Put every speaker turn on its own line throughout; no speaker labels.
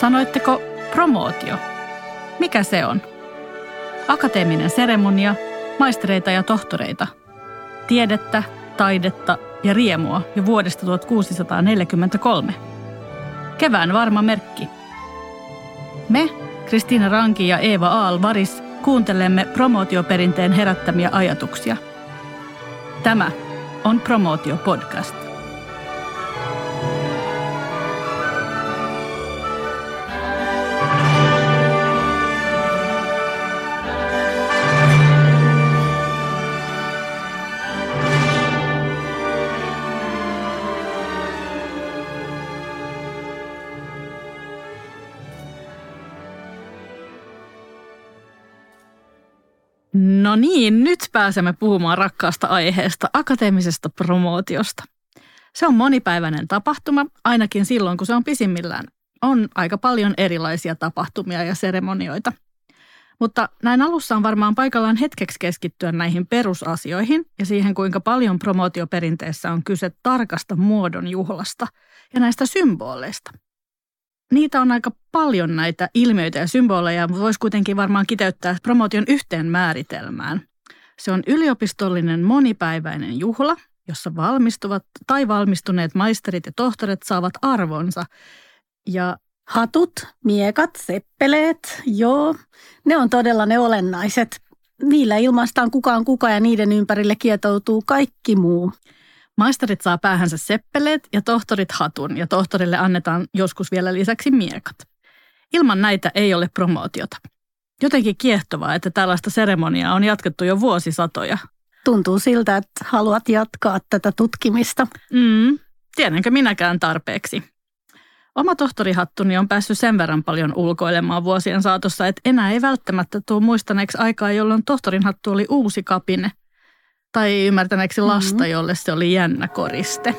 Sanoitteko promootio? Mikä se on? Akateeminen seremonia, maistereita ja tohtoreita. Tiedettä, taidetta ja riemua jo vuodesta 1643. Kevään varma merkki. Me, Kristiina Ranki ja Eeva Aal Varis, kuuntelemme promootioperinteen herättämiä ajatuksia. Tämä on Promootio Podcast. No niin, nyt pääsemme puhumaan rakkaasta aiheesta, akateemisesta promootiosta. Se on monipäiväinen tapahtuma, ainakin silloin kun se on pisimmillään. On aika paljon erilaisia tapahtumia ja seremonioita. Mutta näin alussa on varmaan paikallaan hetkeksi keskittyä näihin perusasioihin ja siihen, kuinka paljon promootioperinteessä on kyse tarkasta muodon juhlasta ja näistä symboleista – niitä on aika paljon näitä ilmiöitä ja symboleja, mutta voisi kuitenkin varmaan kiteyttää promotion yhteen määritelmään. Se on yliopistollinen monipäiväinen juhla, jossa valmistuvat tai valmistuneet maisterit ja tohtorit saavat arvonsa.
Ja hatut, miekat, seppeleet, joo, ne on todella ne olennaiset. Niillä ilmaistaan kukaan kuka ja niiden ympärille kietoutuu kaikki muu.
Maisterit saa päähänsä seppeleet ja tohtorit hatun ja tohtorille annetaan joskus vielä lisäksi miekat. Ilman näitä ei ole promootiota. Jotenkin kiehtovaa, että tällaista seremoniaa on jatkettu jo vuosisatoja.
Tuntuu siltä, että haluat jatkaa tätä tutkimista.
Mm, tiedänkö minäkään tarpeeksi. Oma tohtorihattuni on päässyt sen verran paljon ulkoilemaan vuosien saatossa, että enää ei välttämättä tule muistaneeksi aikaa, jolloin tohtorinhattu oli uusi kapine tai ymmärtäneeksi lasta, mm-hmm. jolle se oli jännä koriste.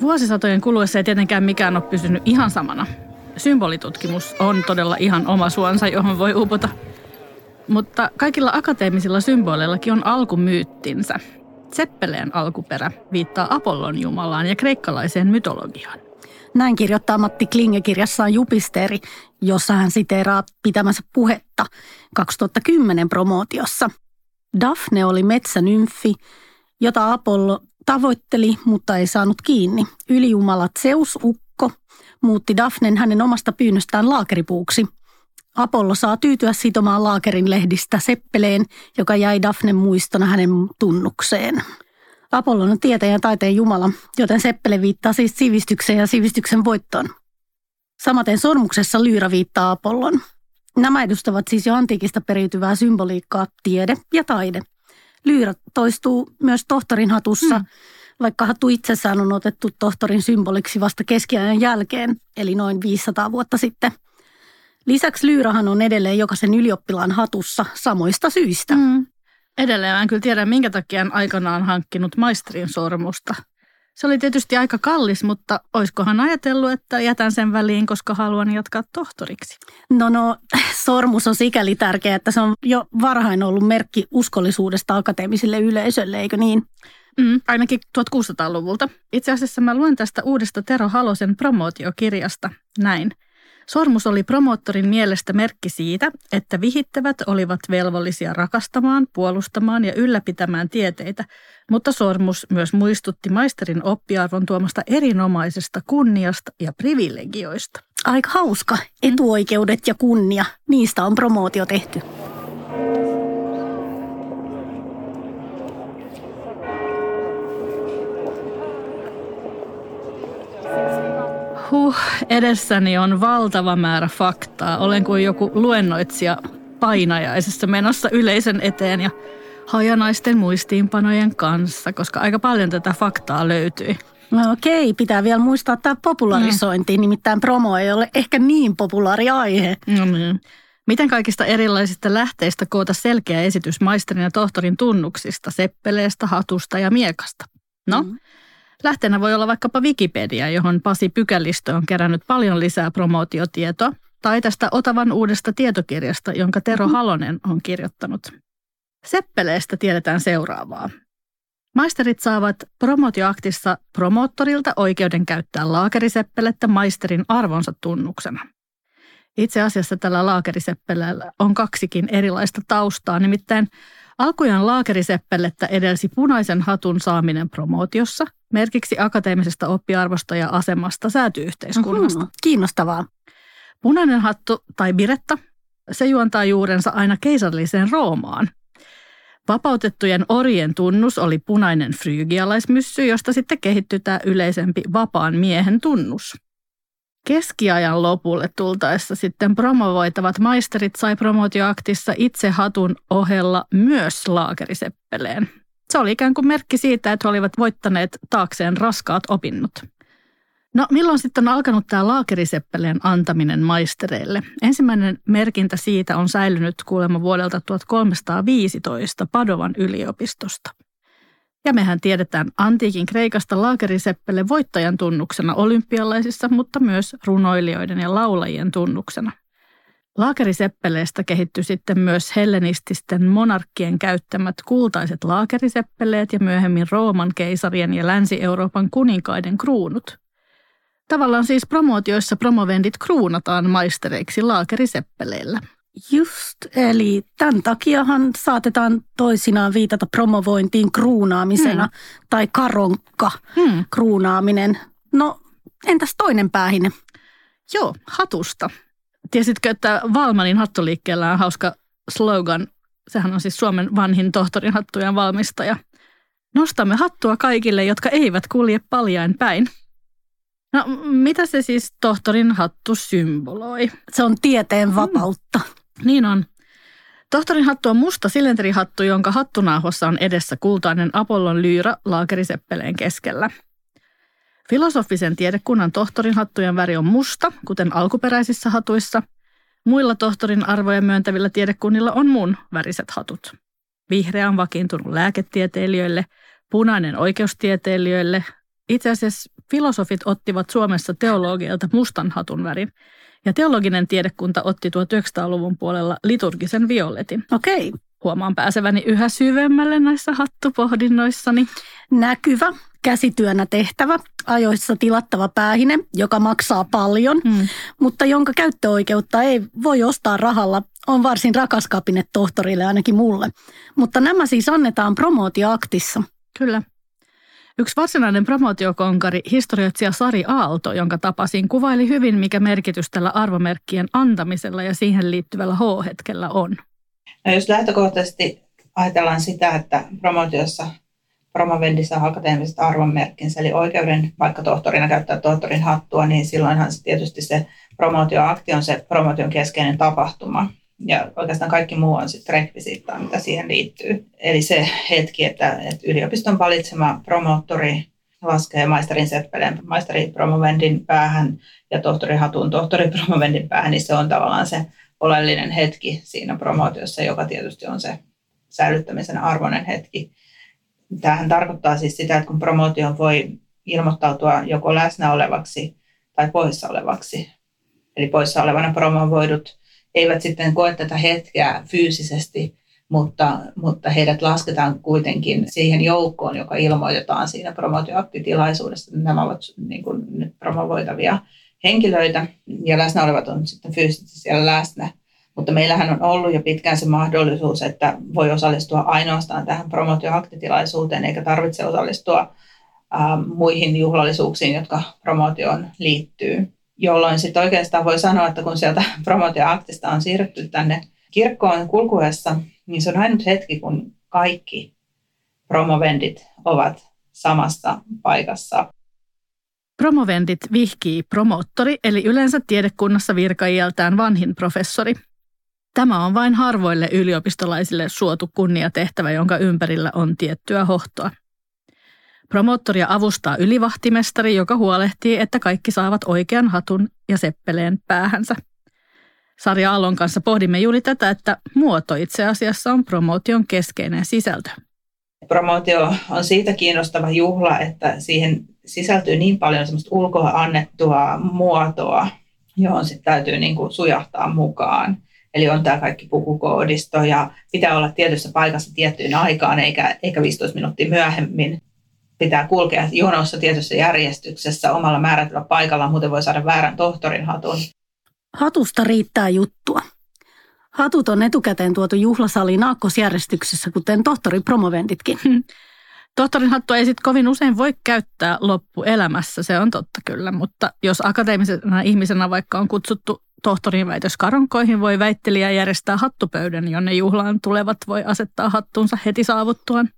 Vuosisatojen kuluessa ei tietenkään mikään ole pysynyt ihan samana. Symbolitutkimus on todella ihan oma suonsa, johon voi upota – mutta kaikilla akateemisilla symboleillakin on alkumyyttinsä. Seppeleen alkuperä viittaa Apollon jumalaan ja kreikkalaiseen mytologiaan.
Näin kirjoittaa Matti Klinge kirjassaan Jupisteri, jossa hän siteeraa pitämänsä puhetta 2010 promootiossa. Daphne oli metsänymfi, jota Apollo tavoitteli, mutta ei saanut kiinni. Ylijumala Zeus Ukko muutti Daphnen hänen omasta pyynnöstään laakeripuuksi – Apollo saa tyytyä sitomaan laakerin lehdistä seppeleen, joka jäi Daphnen muistona hänen tunnukseen. Apollo on tieteen ja taiteen jumala, joten seppele viittaa siis sivistykseen ja sivistyksen voittoon. Samaten sormuksessa lyyrä viittaa Apollon. Nämä edustavat siis jo antiikista periytyvää symboliikkaa, tiede ja taide. Lyyrä toistuu myös tohtorin hatussa, mm. vaikka hattu itsessään on otettu tohtorin symboliksi vasta keskiajan jälkeen, eli noin 500 vuotta sitten – Lisäksi lyyrahan on edelleen jokaisen ylioppilaan hatussa samoista syistä. Mm.
Edelleen mä en kyllä tiedä, minkä takia en aikanaan hankkinut maisterin sormusta. Se oli tietysti aika kallis, mutta oiskohan ajatellut, että jätän sen väliin, koska haluan jatkaa tohtoriksi?
No no, sormus on sikäli tärkeä, että se on jo varhain ollut merkki uskollisuudesta akateemiselle yleisölle, eikö niin?
Mm, ainakin 1600-luvulta. Itse asiassa mä luen tästä uudesta Tero Halosen promootiokirjasta näin – Sormus oli promoottorin mielestä merkki siitä, että vihittävät olivat velvollisia rakastamaan, puolustamaan ja ylläpitämään tieteitä, mutta sormus myös muistutti maisterin oppiarvon tuomasta erinomaisesta kunniasta ja privilegioista.
Aika hauska. Etuoikeudet ja kunnia, niistä on promootio tehty.
Edessäni on valtava määrä faktaa. Olen kuin joku luennoitsija painajaisessa menossa yleisön eteen ja hajanaisten muistiinpanojen kanssa, koska aika paljon tätä faktaa löytyi.
No okei, pitää vielä muistaa tämä popularisointi, mm. nimittäin promo ei ole ehkä niin populaari aihe.
No niin. Miten kaikista erilaisista lähteistä koota selkeä esitys maisterin ja tohtorin tunnuksista, seppeleestä, hatusta ja miekasta? No, mm. Lähteenä voi olla vaikkapa Wikipedia, johon Pasi Pykälistö on kerännyt paljon lisää promootiotietoa, tai tästä Otavan uudesta tietokirjasta, jonka Tero mm-hmm. Halonen on kirjoittanut. Seppeleestä tiedetään seuraavaa. Maisterit saavat promootioaktissa promoottorilta oikeuden käyttää laakeriseppelettä maisterin arvonsa tunnuksena. Itse asiassa tällä laakeriseppeleellä on kaksikin erilaista taustaa, nimittäin alkujaan laakeriseppelettä edelsi punaisen hatun saaminen promootiossa, merkiksi akateemisesta oppiarvosta ja asemasta säätyyhteiskunnasta.
Uhuh, kiinnostavaa.
Punainen hattu tai biretta, se juontaa juurensa aina keisaralliseen Roomaan. Vapautettujen orien tunnus oli punainen frygialaismyssy, josta sitten kehittyi tämä yleisempi vapaan miehen tunnus. Keskiajan lopulle tultaessa sitten promovoitavat maisterit sai promootioaktissa itse hatun ohella myös laakeriseppeleen. Se oli ikään kuin merkki siitä, että he olivat voittaneet taakseen raskaat opinnot. No milloin sitten on alkanut tämä laakeriseppeleen antaminen maistereille? Ensimmäinen merkintä siitä on säilynyt kuulemma vuodelta 1315 Padovan yliopistosta. Ja mehän tiedetään antiikin Kreikasta laakeriseppele voittajan tunnuksena olympialaisissa, mutta myös runoilijoiden ja laulajien tunnuksena. Laakeriseppeleestä kehittyi sitten myös hellenististen monarkkien käyttämät kultaiset laakeriseppeleet ja myöhemmin Rooman keisarien ja Länsi-Euroopan kuninkaiden kruunut – Tavallaan siis promootioissa promovendit kruunataan maistereiksi laakeriseppeleillä.
Just, eli tämän takiahan saatetaan toisinaan viitata promovointiin kruunaamisena hmm. tai karonkka hmm. kruunaaminen. No, entäs toinen päähine?
Joo, hatusta. Tiesitkö, että Valmanin hattuliikkeellä on hauska slogan? Sehän on siis Suomen vanhin tohtorin hattujen valmistaja. Nostamme hattua kaikille, jotka eivät kulje paljain päin. No mitä se siis tohtorin hattu symboloi?
Se on tieteen vapautta.
Mm. Niin on. Tohtorin hattu on musta silenderihattu, jonka hattunaahossa on edessä kultainen Apollon lyyrä laakeriseppeleen keskellä. Filosofisen tiedekunnan tohtorin hattujen väri on musta, kuten alkuperäisissä hatuissa. Muilla tohtorin arvoja myöntävillä tiedekunnilla on mun väriset hatut. Vihreä on vakiintunut lääketieteilijöille, punainen oikeustieteilijöille, itse asiassa filosofit ottivat Suomessa teologialta mustan hatun värin. Ja teologinen tiedekunta otti 1900-luvun puolella liturgisen violetin.
Okei.
Huomaan pääseväni yhä syvemmälle näissä hattupohdinnoissani.
Näkyvä, käsityönä tehtävä, ajoissa tilattava päähine, joka maksaa paljon, hmm. mutta jonka käyttöoikeutta ei voi ostaa rahalla, on varsin rakas kapine tohtorille, ainakin mulle. Mutta nämä siis annetaan promootioaktissa.
Kyllä. Yksi varsinainen promootiokonkari, historioitsija Sari Aalto, jonka tapasin, kuvaili hyvin, mikä merkitys tällä arvomerkkien antamisella ja siihen liittyvällä H-hetkellä on.
No jos lähtökohtaisesti ajatellaan sitä, että promootiossa promovendi saa akateemiset arvonmerkkinsä, eli oikeuden vaikka tohtorina käyttää tohtorin hattua, niin silloinhan se tietysti se promootioakti on se promootion keskeinen tapahtuma. Ja oikeastaan kaikki muu on sitten rekvisiittaa, mitä siihen liittyy. Eli se hetki, että, että yliopiston valitsema promoottori laskee maisterin seppeleen maisteri promovendin päähän ja tohtori hatun tohtori promovendin päähän, niin se on tavallaan se oleellinen hetki siinä promootiossa, joka tietysti on se säilyttämisen arvoinen hetki. Tämähän tarkoittaa siis sitä, että kun promootio voi ilmoittautua joko läsnä olevaksi tai poissa olevaksi, eli poissa olevana promovoidut eivät sitten koe tätä hetkeä fyysisesti, mutta, mutta heidät lasketaan kuitenkin siihen joukkoon, joka ilmoitetaan siinä promootioaktitilaisuudessa. Nämä ovat niin kuin nyt promovoitavia henkilöitä ja läsnä olevat on sitten fyysisesti siellä läsnä. Mutta meillähän on ollut jo pitkään se mahdollisuus, että voi osallistua ainoastaan tähän promootioaktitilaisuuteen eikä tarvitse osallistua muihin juhlallisuuksiin, jotka promootioon liittyy jolloin sitten oikeastaan voi sanoa, että kun sieltä promootioaktista on siirrytty tänne kirkkoon kulkuessa, niin se on ainut hetki, kun kaikki promovendit ovat samassa paikassa.
Promovendit vihkii promoottori, eli yleensä tiedekunnassa virkaiältään vanhin professori. Tämä on vain harvoille yliopistolaisille suotu kunniatehtävä, jonka ympärillä on tiettyä hohtoa. Promoottoria avustaa ylivahtimestari, joka huolehtii, että kaikki saavat oikean hatun ja seppeleen päähänsä. Sari Aallon kanssa pohdimme juuri tätä, että muoto itse asiassa on promootion keskeinen sisältö.
Promootio on siitä kiinnostava juhla, että siihen sisältyy niin paljon semmoista ulkoa annettua muotoa, johon sitten täytyy niin kuin sujahtaa mukaan. Eli on tämä kaikki pukukoodisto ja pitää olla tietyssä paikassa tiettyyn aikaan eikä, eikä 15 minuuttia myöhemmin. Pitää kulkea jonossa tietyssä järjestyksessä omalla määrätyllä paikalla, muuten voi saada väärän tohtorin hatun.
Hatusta riittää juttua. Hatut on etukäteen tuotu juhlasaliin aakkosjärjestyksessä, kuten tohtori promoventitkin.
Tohtorin hattua ei sitten kovin usein voi käyttää loppuelämässä, se on totta kyllä, mutta jos akateemisena ihmisenä vaikka on kutsuttu tohtorin väitöskaronkoihin, voi väittelijä järjestää hattupöydän, jonne juhlaan tulevat voi asettaa hattuunsa heti saavuttuaan.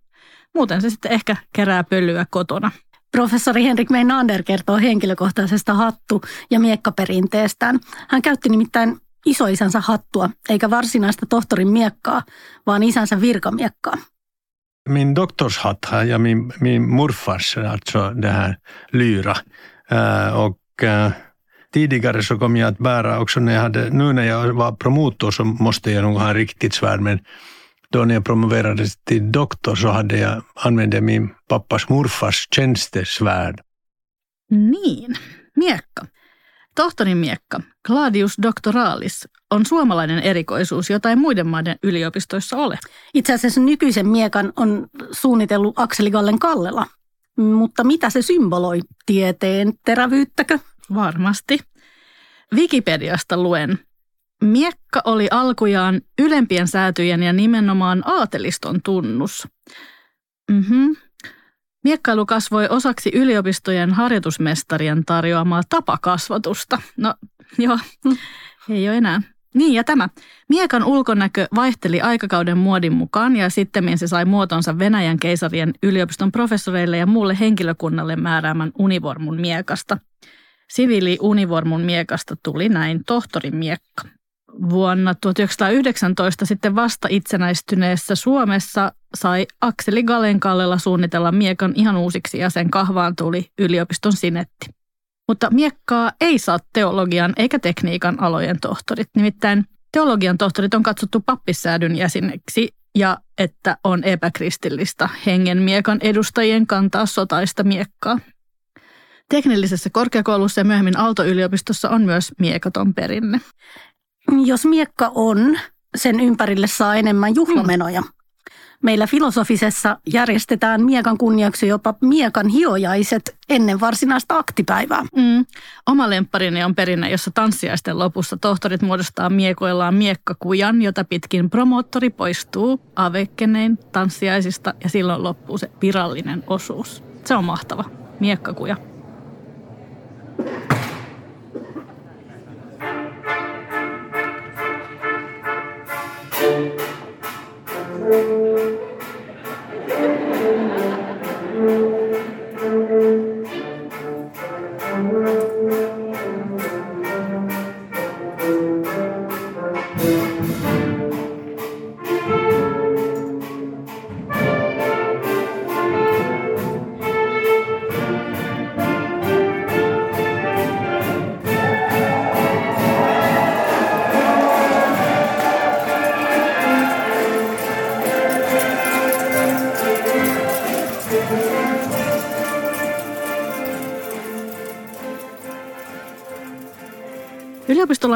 Muuten se sitten ehkä kerää pölyä kotona.
Professori Henrik Meinander kertoo henkilökohtaisesta hattu- ja miekkaperinteestään. Hän käytti nimittäin isoisänsä hattua, eikä varsinaista tohtorin miekkaa, vaan isänsä virkamiekkaa.
Min doktorshatt ja min, min morfars, alltså det här lyra. Uh, och uh, tidigare så kom jag att bära också när jag hade, nu när jag var promotor så måste jag nog ha riktigt svärd, men då när jag promoverades till doktor så hade jag, använde min pappas morfars tjänstesvärd.
Niin, miekka. Tohtorin miekka, Gladius doctoralis, on suomalainen erikoisuus, jota ei muiden maiden yliopistoissa ole.
Itse asiassa nykyisen miekan on suunnitellut Akseli Gallen Kallela. Mutta mitä se symboloi? Tieteen terävyyttäkö?
Varmasti. Wikipediasta luen. Miekka oli alkujaan ylempien säätyjen ja nimenomaan aateliston tunnus. Mm-hmm. Miekkailu kasvoi osaksi yliopistojen harjoitusmestarien tarjoamaa tapakasvatusta. No joo, ei ole enää. Niin ja tämä. Miekan ulkonäkö vaihteli aikakauden muodin mukaan ja sitten se sai muotonsa Venäjän keisarien yliopiston professoreille ja muulle henkilökunnalle määräämän univormun miekasta. Siviili-univormun miekasta tuli näin tohtorin miekka. Vuonna 1919 sitten vasta itsenäistyneessä Suomessa sai Akseli Galenkallella suunnitella miekan ihan uusiksi ja sen kahvaan tuli yliopiston sinetti. Mutta miekkaa ei saa teologian eikä tekniikan alojen tohtorit. Nimittäin teologian tohtorit on katsottu pappissäädyn jäseneksi ja että on epäkristillistä hengen miekan edustajien kantaa sotaista miekkaa. Teknillisessä korkeakoulussa ja myöhemmin Aalto-yliopistossa on myös miekaton perinne.
Jos miekka on, sen ympärille saa enemmän juhlamenoja. Meillä filosofisessa järjestetään miekan kunniaksi jopa miekan hiojaiset ennen varsinaista aktipäivää.
Mm. Oma lempparini on perinne, jossa tanssiaisten lopussa tohtorit muodostaa miekoillaan miekkakujan, jota pitkin promoottori poistuu avekkenein tanssiaisista ja silloin loppuu se virallinen osuus. Se on mahtava. Miekkakuja. Yliopistolla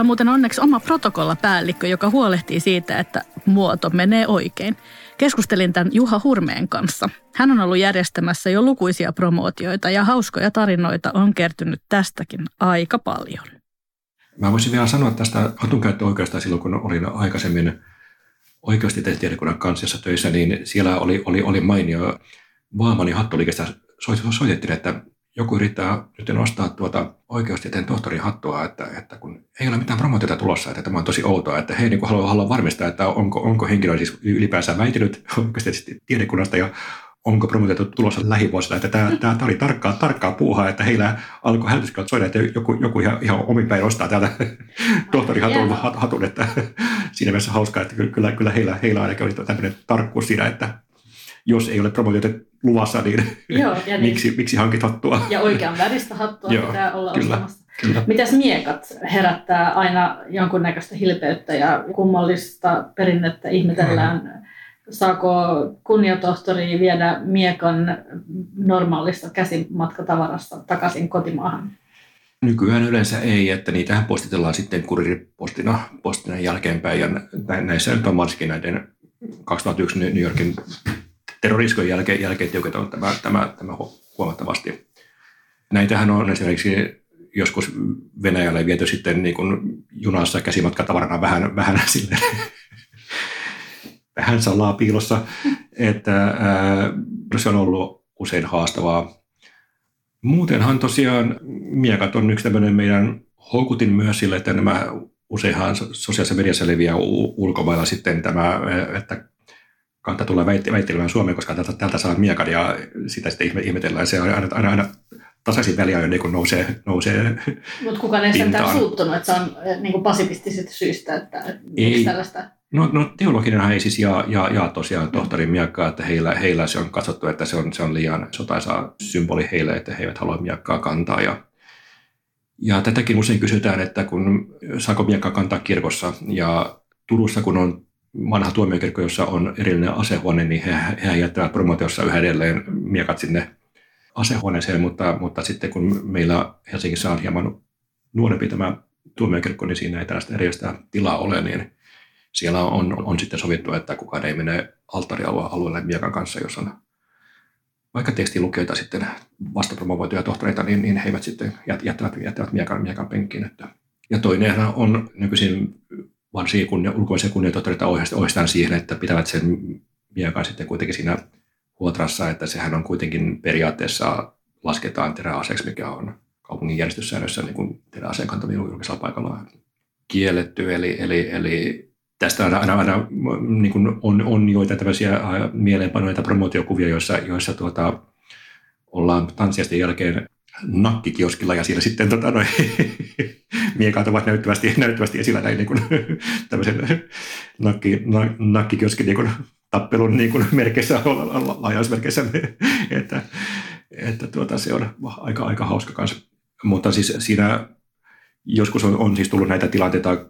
on muuten onneksi oma protokollapäällikkö, joka huolehtii siitä, että muoto menee oikein. Keskustelin tämän Juha Hurmeen kanssa. Hän on ollut järjestämässä jo lukuisia promootioita ja hauskoja tarinoita on kertynyt tästäkin aika paljon.
Mä voisin vielä sanoa tästä hatunkäyttöoikeudesta silloin, kun olin aikaisemmin oikeustieteellisessä kanssa töissä, niin siellä oli, oli, oli mainio Vaamani hattuliikestä soitettiin, että joku yrittää nyt nostaa tuota oikeustieteen tohtorin hattua, että, että kun ei ole mitään promotiota tulossa, että tämä on tosi outoa, että he niin haluaa, haluaa varmistaa, että onko, onko henkilö siis ylipäänsä väitynyt oikeustieteellisestä tiedekunnasta ja onko promotiota tulossa lähivuosina, että tämä, tämä, tämä oli tarkkaa, tarkkaa puuhaa, että heillä alkoi hälytyskellot soida, että joku, joku ihan, ihan omin päin ostaa täältä tohtorin hatun, hatun, että siinä mielessä hauskaa, että kyllä, kyllä heillä, heillä ainakin oli tämmöinen tarkkuus siinä, että jos ei ole promotiota luvassa, niin, Joo, ja niin. miksi, miksi hankit hattua?
Ja oikean väristä hattua Joo, pitää olla kyllä. Kyllä. Mitäs miekat herättää aina jonkunnäköistä hilpeyttä ja kummallista perinnettä ihmetellään hmm. saako kunniatohtori viedä miekan normaalista käsimatkatavarasta takaisin kotimaahan?
Nykyään yleensä ei, että niitähän postitellaan sitten kuriripostina postina jälkeenpäin ja näissä nyt on varsinkin näiden 2001 New Yorkin terroriskojen jälkeen, jälkeen tiukentunut tämä, tämä, tämä huomattavasti. Näitähän on esimerkiksi joskus Venäjälle viety sitten niin kuin junassa käsimatkatavarana vähän, vähän sille, vähän salaa piilossa, että ää, se on ollut usein haastavaa. Muutenhan tosiaan miekat on yksi tämmöinen meidän houkutin myös sille, että nämä useinhan sosiaalisessa mediassa leviää ulkomailla sitten tämä, että kannattaa tulla väittelemään Suomeen, koska täältä, täältä saa miekan ja sitä sitten ihmetellään. Se on aina, aina, aina tasaisin väliajoin niin nousee, nousee
Mutta kukaan ei sentään suuttunut, että se on niin kuin pasifistisista syistä, että, että
ei.
tällaista?
No, no teologinenhan ei siis jaa, jaa, jaa tosiaan tohtorin miekkaa, että heillä, heillä se on katsottu, että se on, se on liian sotaisa symboli heille, että he eivät halua miekkaa kantaa. Ja, ja tätäkin usein kysytään, että kun saako miekkaa kantaa kirkossa ja Turussa, kun on vanha tuomiokirkko, jossa on erillinen asehuone, niin he, he jättävät promotiossa yhä edelleen miekat sinne asehuoneeseen, mutta, mutta sitten kun meillä Helsingissä on hieman nuorempi tämä tuomiokirkko, niin siinä ei tällaista erillistä tilaa ole, niin siellä on, on sitten sovittu, että kukaan ei mene alttarialueelle miekan kanssa, jos on vaikka tekstilukijoita sitten vastapromovoituja tohtoreita, niin, niin he eivät sitten jättävät, jättävät miekan, miekan penkkiin. Että. Ja toinen on nykyisin varsinkin kun ulkoisia kunnioitettuja ohjastaan siihen, että pitävät sen miekan sitten kuitenkin siinä huotrassa, että sehän on kuitenkin periaatteessa lasketaan teräaseeksi, mikä on kaupungin järjestyssäännössä niin kuin teräaseen kantaminen julkisella paikalla kielletty. Eli, eli, eli tästä aina, aina, aina niin kuin on, on joita tämmöisiä mieleenpanoja promotiokuvia, joissa, joissa tuota, ollaan tanssiasten jälkeen nakkikioskilla ja siellä sitten tota, noi, miekat ovat näyttävästi, näyttävästi esillä näin niin kuin, tämmöisen nakki, na, nakkikioskin niin kuin, tappelun niin kuin, merkeissä, laajausmerkeissä, että, että tuota, se on aika, aika hauska kanssa. Mutta siis siinä joskus on, on siis tullut näitä tilanteita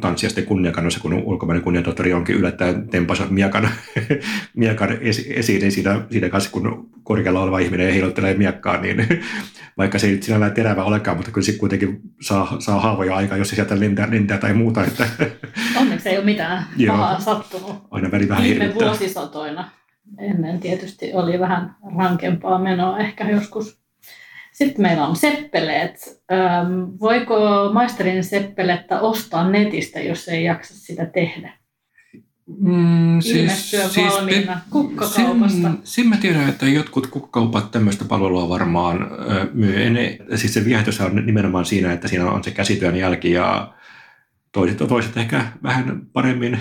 tanssijasten kunniakannossa, kun ulkomainen kunniatohtori onkin yllättäen tempasa miekan, miekan esiin, niin siinä, siinä kanssa, kun korkealla oleva ihminen heilottelee miekkaa, niin vaikka se ei sinällään terävä olekaan, mutta kyllä se kuitenkin saa, saa haavoja aikaa, jos se sieltä lentää, lentää tai muuta. Että
Onneksi ei ole mitään pahaa sattunut.
Aina väli vähän
Viime vuosisatoina. Ennen tietysti oli vähän rankempaa menoa ehkä joskus sitten meillä on seppeleet. voiko maisterin seppelettä ostaa netistä, jos ei jaksa sitä tehdä? Mm, siis, siis valmiina kukkakaupasta. Sen,
sen mä tiedän, että jotkut kukkakaupat tämmöistä palvelua varmaan myy. En, siis se viehätys on nimenomaan siinä, että siinä on se käsityön jälki ja toiset, toiset ehkä vähän paremmin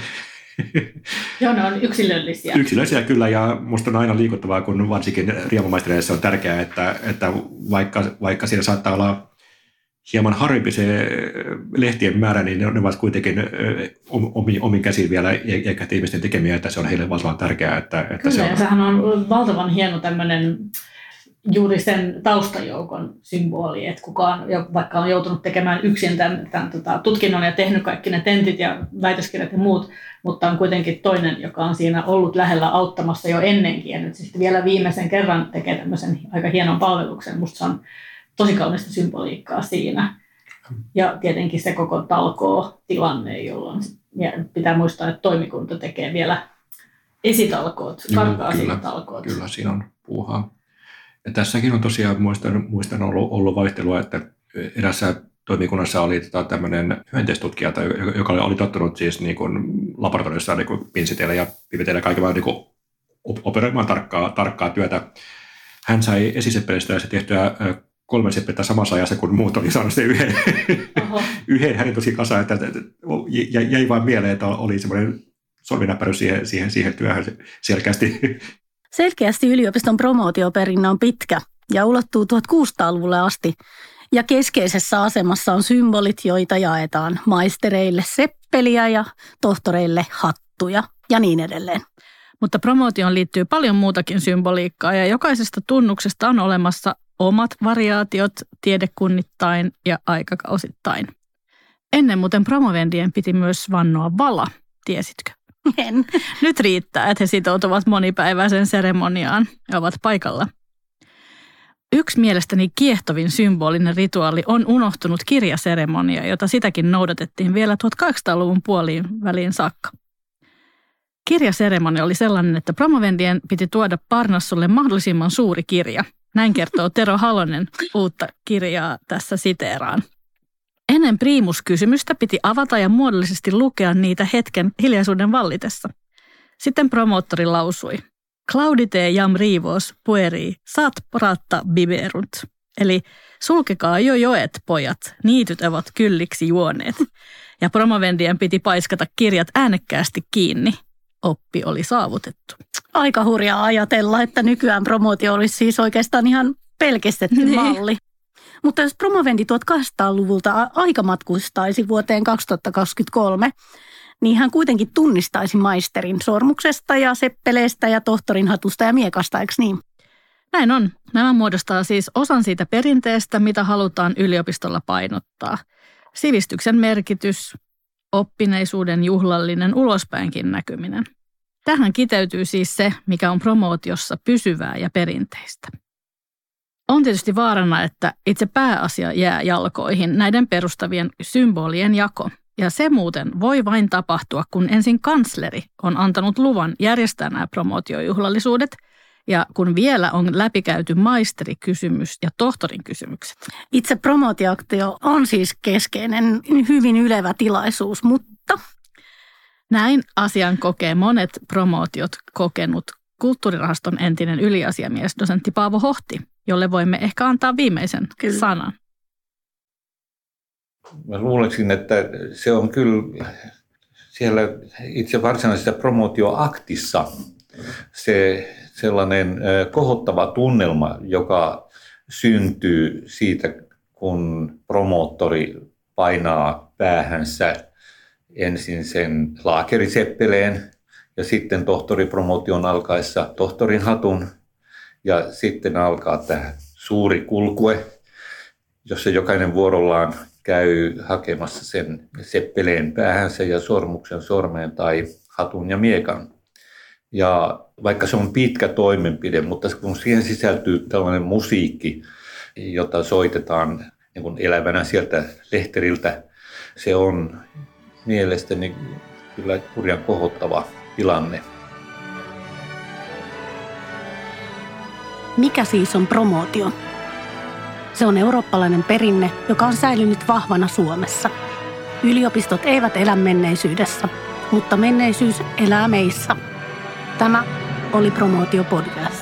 Joo, ne on yksilöllisiä.
Yksilöllisiä kyllä, ja musta on aina liikuttavaa, kun varsinkin riemumaistereissa on tärkeää, että, että vaikka, vaikka siinä saattaa olla hieman harvempi se lehtien määrä, niin ne, ovat kuitenkin omin, omin käsin vielä eikä ihmisten tekemiä, että se on heille valtavan tärkeää. Että, että
Kyllä,
se on...
ja sehän on valtavan hieno tämmöinen juuri sen taustajoukon symboli, että kukaan, vaikka on joutunut tekemään yksin tämän, tämän tota, tutkinnon ja tehnyt kaikki ne tentit ja väitöskirjat ja muut, mutta on kuitenkin toinen, joka on siinä ollut lähellä auttamassa jo ennenkin ja nyt sitten vielä viimeisen kerran tekee tämmöisen aika hienon palveluksen. Musta se on tosi kaunista symboliikkaa siinä. Ja tietenkin se koko talkoo tilanne, jolloin pitää muistaa, että toimikunta tekee vielä esitalkoot, karkaa
kyllä,
talkoot.
Kyllä, siinä on puuhaa. Ja tässäkin on tosiaan, muistan, muistan ollut, ollut vaihtelua, että erässä toimikunnassa oli tota, tämmöinen hyönteistutkija, joka oli, oli tottunut siis niin kuin laboratoriossa niin kuin pinsiteillä ja piveteillä kaiken vaan niin operoimaan tarkkaa, tarkkaa työtä. Hän sai esiseppeleistä se tehtyä kolme seppeltä samassa ajassa, kun muut oli saanut sen yhden, yhden hänen tosi kasaan, että, että, jäi vain mieleen, että oli semmoinen sorminäppäryys siihen, siihen, siihen työhön selkeästi.
Selkeästi yliopiston promootioperinnä on pitkä ja ulottuu 1600-luvulle asti. Ja keskeisessä asemassa on symbolit, joita jaetaan maistereille seppeliä ja tohtoreille hattuja ja niin edelleen.
Mutta promootioon liittyy paljon muutakin symboliikkaa ja jokaisesta tunnuksesta on olemassa omat variaatiot tiedekunnittain ja aikakausittain. Ennen muuten promovendien piti myös vannoa vala, tiesitkö?
En.
Nyt riittää, että he sitoutuvat monipäiväiseen seremoniaan ja ovat paikalla. Yksi mielestäni kiehtovin symbolinen rituaali on unohtunut kirjaseremonia, jota sitäkin noudatettiin vielä 1800-luvun puoliin väliin saakka. Kirjaseremonia oli sellainen, että promovendien piti tuoda Parnassulle mahdollisimman suuri kirja. Näin kertoo Tero Halonen uutta kirjaa tässä siteeraan. Ennen priimuskysymystä piti avata ja muodollisesti lukea niitä hetken hiljaisuuden vallitessa. Sitten promoottori lausui, Claudite jam rivos pueri sat pratta biberunt. Eli sulkekaa jo joet, pojat, niityt ovat kylliksi juoneet. Ja promovendien piti paiskata kirjat äänekkäästi kiinni. Oppi oli saavutettu.
Aika hurjaa ajatella, että nykyään promootio olisi siis oikeastaan ihan pelkistetty
Niin.
malli. Mutta jos promovendi 1800-luvulta aika matkustaisi vuoteen 2023, niin hän kuitenkin tunnistaisi maisterin sormuksesta ja seppeleestä ja tohtorin hatusta ja miekasta, eikö niin?
Näin on. Nämä muodostaa siis osan siitä perinteestä, mitä halutaan yliopistolla painottaa. Sivistyksen merkitys, oppineisuuden juhlallinen ulospäinkin näkyminen. Tähän kiteytyy siis se, mikä on promootiossa pysyvää ja perinteistä. On tietysti vaarana, että itse pääasia jää jalkoihin näiden perustavien symbolien jako. Ja se muuten voi vain tapahtua, kun ensin kansleri on antanut luvan järjestää nämä promootiojuhlallisuudet ja kun vielä on läpikäyty maisterikysymys ja tohtorin kysymykset.
Itse promootioaktio on siis keskeinen, hyvin ylevä tilaisuus, mutta
Näin asian kokee monet promootiot kokenut kulttuurirahaston entinen yliasiamies, dosentti Paavo Hohti, jolle voimme ehkä antaa viimeisen
Kyllä.
sanan.
Mä luulisin, että se on kyllä siellä itse varsinaisessa promootioaktissa se sellainen kohottava tunnelma, joka syntyy siitä, kun promoottori painaa päähänsä ensin sen laakeriseppeleen ja sitten tohtoripromotion alkaessa tohtorin hatun ja sitten alkaa tämä suuri kulkue, jossa jokainen vuorollaan käy hakemassa sen seppeleen päähänsä ja sormuksen sormeen tai hatun ja miekan. Ja vaikka se on pitkä toimenpide, mutta kun siihen sisältyy tällainen musiikki, jota soitetaan niin kuin elävänä sieltä lehteriltä, se on mielestäni kyllä hurjan kohottava tilanne.
Mikä siis on promootio? Se on eurooppalainen perinne, joka on säilynyt vahvana Suomessa. Yliopistot eivät elä menneisyydessä, mutta menneisyys elää meissä. Tämä oli Promootio Podcast.